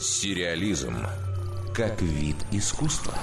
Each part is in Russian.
Сериализм как вид искусства.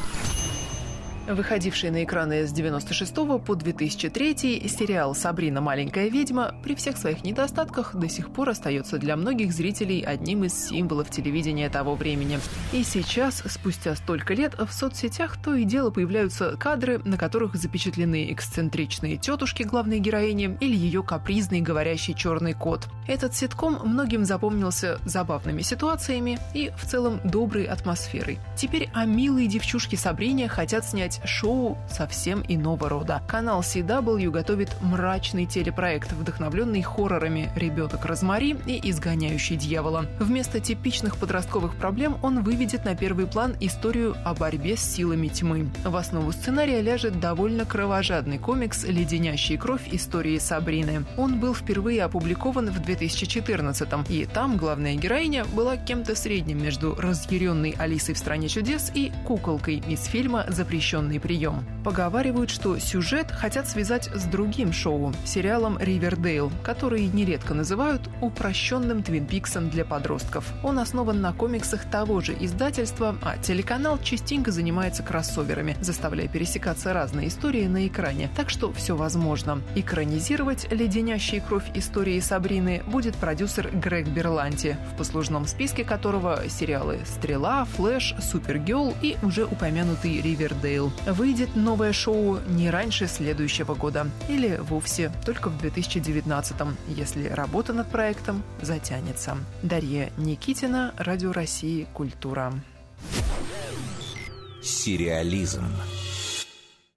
Выходивший на экраны с 96 по 2003 сериал «Сабрина. Маленькая ведьма» при всех своих недостатках до сих пор остается для многих зрителей одним из символов телевидения того времени. И сейчас, спустя столько лет, в соцсетях то и дело появляются кадры, на которых запечатлены эксцентричные тетушки главной героини или ее капризный говорящий черный кот. Этот ситком многим запомнился забавными ситуациями и в целом доброй атмосферой. Теперь о милой девчушке Сабрине хотят снять создать шоу совсем иного рода. Канал CW готовит мрачный телепроект, вдохновленный хоррорами «Ребенок Розмари» и «Изгоняющий дьявола». Вместо типичных подростковых проблем он выведет на первый план историю о борьбе с силами тьмы. В основу сценария ляжет довольно кровожадный комикс «Леденящий кровь. Истории Сабрины». Он был впервые опубликован в 2014-м, и там главная героиня была кем-то средним между разъяренной Алисой в «Стране чудес» и куколкой из фильма «Запрещенный традиционный прием. Поговаривают, что сюжет хотят связать с другим шоу, сериалом «Ривердейл», который нередко называют упрощенным Твин Пиксом для подростков. Он основан на комиксах того же издательства, а телеканал частенько занимается кроссоверами, заставляя пересекаться разные истории на экране. Так что все возможно. Экранизировать «Леденящие кровь» истории Сабрины будет продюсер Грег Берланти, в послужном списке которого сериалы «Стрела», «Флэш», «Супергелл» и уже упомянутый «Ривердейл». Выйдет новое шоу не раньше следующего года или вовсе только в 2019, если работа над проектом затянется. Дарья Никитина, Радио России «Культура». Сериализм